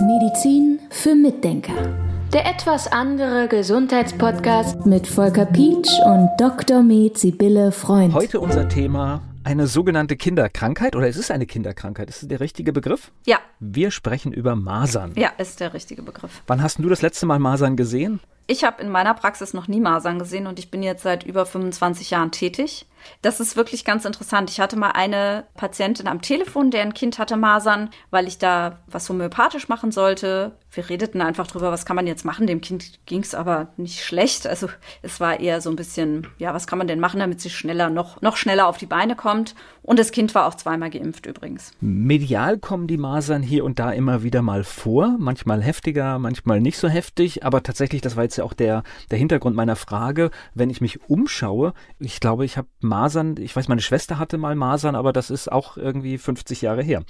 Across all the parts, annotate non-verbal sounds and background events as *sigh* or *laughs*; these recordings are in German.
Medizin für Mitdenker. Der etwas andere Gesundheitspodcast mit Volker Pietsch und Dr. Med Sibylle Freund. Heute unser Thema eine sogenannte Kinderkrankheit oder es ist eine Kinderkrankheit. Ist das der richtige Begriff? Ja. Wir sprechen über Masern. Ja, ist der richtige Begriff. Wann hast du das letzte Mal Masern gesehen? Ich habe in meiner Praxis noch nie Masern gesehen und ich bin jetzt seit über 25 Jahren tätig. Das ist wirklich ganz interessant. Ich hatte mal eine Patientin am Telefon, deren Kind hatte Masern, weil ich da was homöopathisch machen sollte. Wir redeten einfach drüber, was kann man jetzt machen. Dem Kind ging es aber nicht schlecht. Also es war eher so ein bisschen, ja, was kann man denn machen, damit sie schneller, noch, noch schneller auf die Beine kommt. Und das Kind war auch zweimal geimpft übrigens. Medial kommen die Masern hier und da immer wieder mal vor. Manchmal heftiger, manchmal nicht so heftig. Aber tatsächlich, das war jetzt ja auch der, der Hintergrund meiner Frage. Wenn ich mich umschaue, ich glaube, ich habe Masern, ich weiß, meine Schwester hatte mal Masern, aber das ist auch irgendwie 50 Jahre her.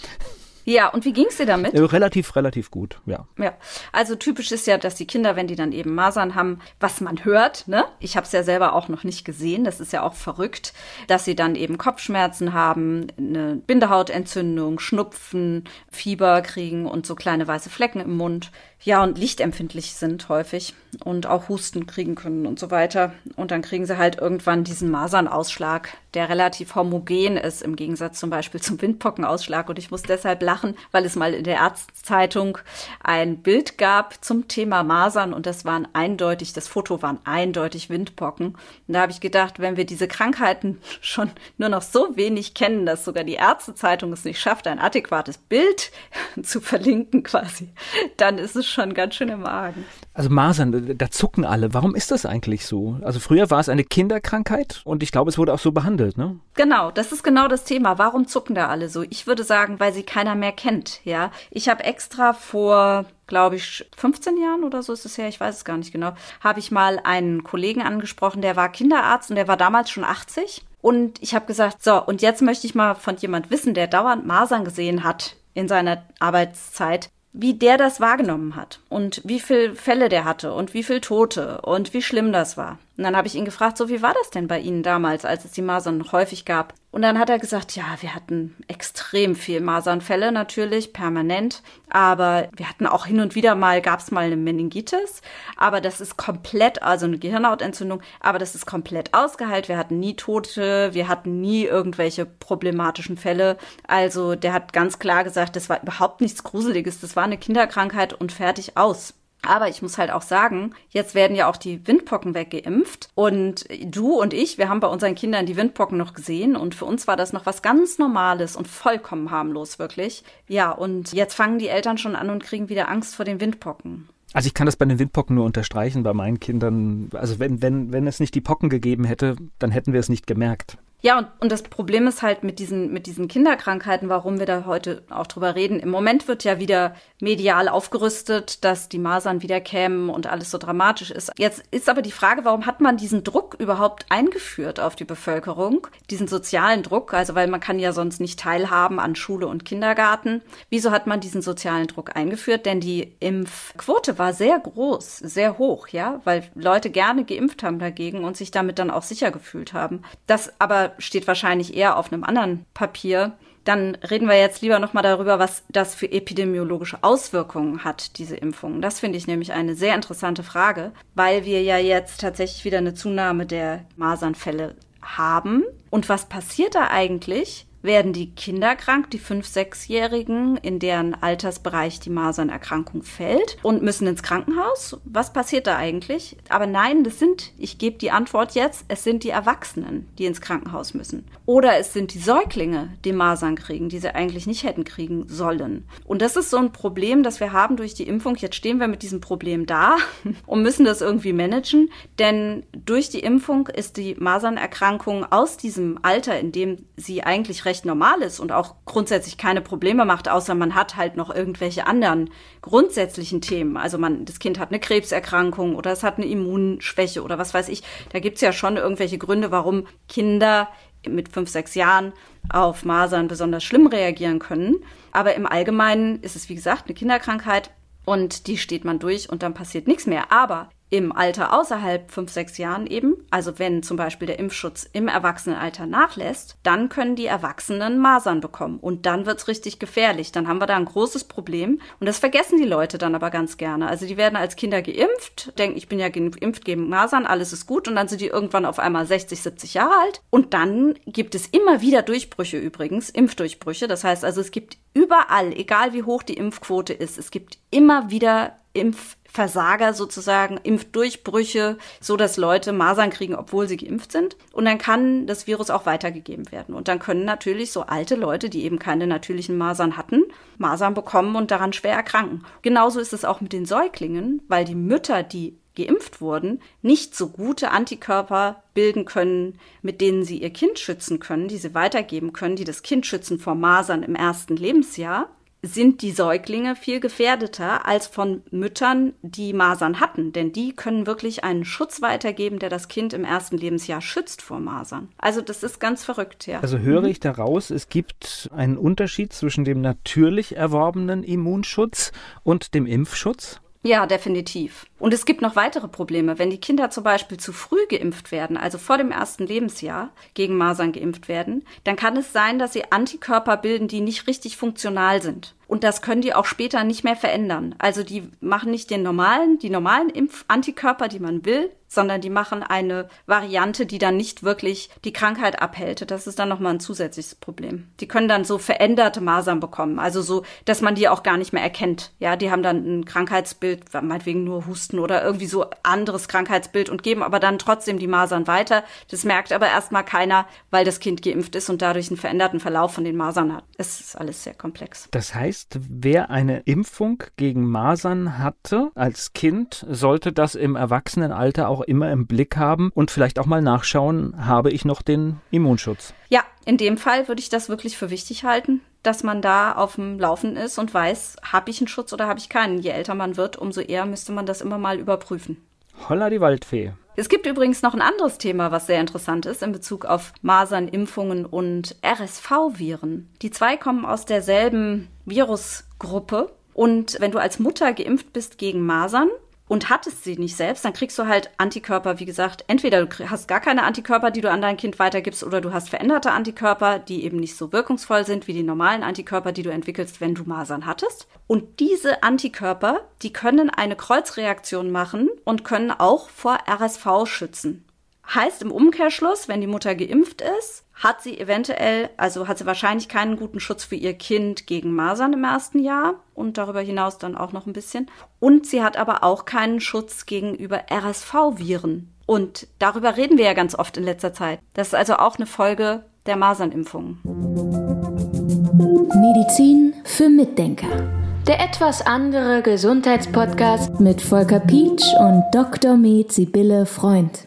Ja, und wie ging's dir damit? Äh, relativ, relativ gut, ja. Ja, also typisch ist ja, dass die Kinder, wenn die dann eben Masern haben, was man hört, ne? Ich habe es ja selber auch noch nicht gesehen, das ist ja auch verrückt, dass sie dann eben Kopfschmerzen haben, eine Bindehautentzündung, Schnupfen, Fieber kriegen und so kleine weiße Flecken im Mund. Ja, und lichtempfindlich sind häufig und auch Husten kriegen können und so weiter. Und dann kriegen sie halt irgendwann diesen Masernausschlag, der relativ homogen ist, im Gegensatz zum Beispiel zum Windpockenausschlag. Und ich muss deshalb lachen, weil es mal in der Ärztezeitung ein Bild gab zum Thema Masern und das waren eindeutig, das Foto waren eindeutig Windpocken. Und da habe ich gedacht, wenn wir diese Krankheiten *laughs* schon nur noch so wenig kennen, dass sogar die Ärztezeitung es nicht schafft, ein adäquates Bild *laughs* zu verlinken quasi, dann ist es schon ganz schön im Magen. Also Masern, da zucken alle. Warum ist das eigentlich so? Also früher war es eine Kinderkrankheit und ich glaube, es wurde auch so behandelt, ne? Genau, das ist genau das Thema. Warum zucken da alle so? Ich würde sagen, weil sie keiner mehr kennt, ja. Ich habe extra vor glaube ich, 15 Jahren oder so ist es her, ich weiß es gar nicht genau, habe ich mal einen Kollegen angesprochen, der war Kinderarzt und der war damals schon 80. Und ich habe gesagt, so, und jetzt möchte ich mal von jemand wissen, der dauernd Masern gesehen hat in seiner Arbeitszeit, wie der das wahrgenommen hat und wie viele Fälle der hatte und wie viele Tote und wie schlimm das war. Und dann habe ich ihn gefragt, so wie war das denn bei Ihnen damals, als es die Masern häufig gab? Und dann hat er gesagt, ja, wir hatten extrem viel Masernfälle natürlich, permanent, aber wir hatten auch hin und wieder mal, gab es mal eine Meningitis, aber das ist komplett, also eine Gehirnhautentzündung, aber das ist komplett ausgeheilt. Wir hatten nie Tote, wir hatten nie irgendwelche problematischen Fälle. Also der hat ganz klar gesagt, das war überhaupt nichts Gruseliges, das war eine Kinderkrankheit und fertig aus. Aber ich muss halt auch sagen, jetzt werden ja auch die Windpocken weggeimpft. Und du und ich, wir haben bei unseren Kindern die Windpocken noch gesehen. Und für uns war das noch was ganz Normales und vollkommen harmlos, wirklich. Ja, und jetzt fangen die Eltern schon an und kriegen wieder Angst vor den Windpocken. Also ich kann das bei den Windpocken nur unterstreichen, bei meinen Kindern. Also wenn, wenn, wenn es nicht die Pocken gegeben hätte, dann hätten wir es nicht gemerkt. Ja, und, und das Problem ist halt mit diesen, mit diesen Kinderkrankheiten, warum wir da heute auch drüber reden. Im Moment wird ja wieder medial aufgerüstet, dass die Masern wieder kämen und alles so dramatisch ist. Jetzt ist aber die Frage, warum hat man diesen Druck überhaupt eingeführt auf die Bevölkerung? Diesen sozialen Druck, also weil man kann ja sonst nicht teilhaben an Schule und Kindergarten. Wieso hat man diesen sozialen Druck eingeführt? Denn die Impfquote war sehr groß, sehr hoch, ja, weil Leute gerne geimpft haben dagegen und sich damit dann auch sicher gefühlt haben. Das aber steht wahrscheinlich eher auf einem anderen Papier. Dann reden wir jetzt lieber nochmal darüber, was das für epidemiologische Auswirkungen hat, diese Impfung. Das finde ich nämlich eine sehr interessante Frage, weil wir ja jetzt tatsächlich wieder eine Zunahme der Masernfälle haben. Und was passiert da eigentlich, werden die Kinder krank, die 5-, 6-Jährigen, in deren Altersbereich die Masernerkrankung fällt und müssen ins Krankenhaus. Was passiert da eigentlich? Aber nein, das sind, ich gebe die Antwort jetzt, es sind die Erwachsenen, die ins Krankenhaus müssen. Oder es sind die Säuglinge, die Masern kriegen, die sie eigentlich nicht hätten kriegen sollen. Und das ist so ein Problem, das wir haben durch die Impfung. Jetzt stehen wir mit diesem Problem da *laughs* und müssen das irgendwie managen, denn durch die Impfung ist die Masernerkrankung aus diesem Alter, in dem sie eigentlich recht normal ist und auch grundsätzlich keine Probleme macht, außer man hat halt noch irgendwelche anderen grundsätzlichen Themen. Also man, das Kind hat eine Krebserkrankung oder es hat eine Immunschwäche oder was weiß ich. Da gibt's ja schon irgendwelche Gründe, warum Kinder mit fünf, sechs Jahren auf Masern besonders schlimm reagieren können. Aber im Allgemeinen ist es, wie gesagt, eine Kinderkrankheit und die steht man durch und dann passiert nichts mehr. Aber im Alter außerhalb fünf, sechs Jahren eben, also wenn zum Beispiel der Impfschutz im Erwachsenenalter nachlässt, dann können die Erwachsenen Masern bekommen. Und dann wird's richtig gefährlich. Dann haben wir da ein großes Problem. Und das vergessen die Leute dann aber ganz gerne. Also die werden als Kinder geimpft, denken, ich bin ja geimpft gegen Masern, alles ist gut. Und dann sind die irgendwann auf einmal 60, 70 Jahre alt. Und dann gibt es immer wieder Durchbrüche übrigens, Impfdurchbrüche. Das heißt also, es gibt überall, egal wie hoch die Impfquote ist, es gibt immer wieder Impf Versager sozusagen, Impfdurchbrüche, so dass Leute Masern kriegen, obwohl sie geimpft sind. Und dann kann das Virus auch weitergegeben werden. Und dann können natürlich so alte Leute, die eben keine natürlichen Masern hatten, Masern bekommen und daran schwer erkranken. Genauso ist es auch mit den Säuglingen, weil die Mütter, die geimpft wurden, nicht so gute Antikörper bilden können, mit denen sie ihr Kind schützen können, die sie weitergeben können, die das Kind schützen vor Masern im ersten Lebensjahr sind die Säuglinge viel gefährdeter als von Müttern, die Masern hatten. Denn die können wirklich einen Schutz weitergeben, der das Kind im ersten Lebensjahr schützt vor Masern. Also das ist ganz verrückt, ja. Also höre mhm. ich daraus, es gibt einen Unterschied zwischen dem natürlich erworbenen Immunschutz und dem Impfschutz? Ja, definitiv. Und es gibt noch weitere Probleme. Wenn die Kinder zum Beispiel zu früh geimpft werden, also vor dem ersten Lebensjahr gegen Masern geimpft werden, dann kann es sein, dass sie Antikörper bilden, die nicht richtig funktional sind. Und das können die auch später nicht mehr verändern. Also die machen nicht den normalen, die normalen Impfantikörper, die man will, sondern die machen eine Variante, die dann nicht wirklich die Krankheit abhält. Das ist dann nochmal ein zusätzliches Problem. Die können dann so veränderte Masern bekommen. Also so, dass man die auch gar nicht mehr erkennt. Ja, die haben dann ein Krankheitsbild, meinetwegen nur Husten oder irgendwie so anderes Krankheitsbild und geben aber dann trotzdem die Masern weiter. Das merkt aber erstmal keiner, weil das Kind geimpft ist und dadurch einen veränderten Verlauf von den Masern hat. Es ist alles sehr komplex. Das heißt, wer eine Impfung gegen Masern hatte als Kind, sollte das im Erwachsenenalter auch immer im Blick haben und vielleicht auch mal nachschauen, habe ich noch den Immunschutz? Ja, in dem Fall würde ich das wirklich für wichtig halten, dass man da auf dem Laufen ist und weiß, habe ich einen Schutz oder habe ich keinen. Je älter man wird, umso eher müsste man das immer mal überprüfen. Holla die Waldfee. Es gibt übrigens noch ein anderes Thema, was sehr interessant ist in Bezug auf Masern, Impfungen und RSV-Viren. Die zwei kommen aus derselben Virusgruppe. Und wenn du als Mutter geimpft bist gegen Masern, und hattest sie nicht selbst, dann kriegst du halt Antikörper, wie gesagt, entweder du hast gar keine Antikörper, die du an dein Kind weitergibst, oder du hast veränderte Antikörper, die eben nicht so wirkungsvoll sind wie die normalen Antikörper, die du entwickelst, wenn du Masern hattest. Und diese Antikörper, die können eine Kreuzreaktion machen und können auch vor RSV schützen. Heißt im Umkehrschluss, wenn die Mutter geimpft ist, hat sie eventuell, also hat sie wahrscheinlich keinen guten Schutz für ihr Kind gegen Masern im ersten Jahr und darüber hinaus dann auch noch ein bisschen. Und sie hat aber auch keinen Schutz gegenüber RSV-Viren. Und darüber reden wir ja ganz oft in letzter Zeit. Das ist also auch eine Folge der Masernimpfungen. Medizin für Mitdenker. Der etwas andere Gesundheitspodcast mit Volker Pietsch und Dr. Med Sibylle Freund.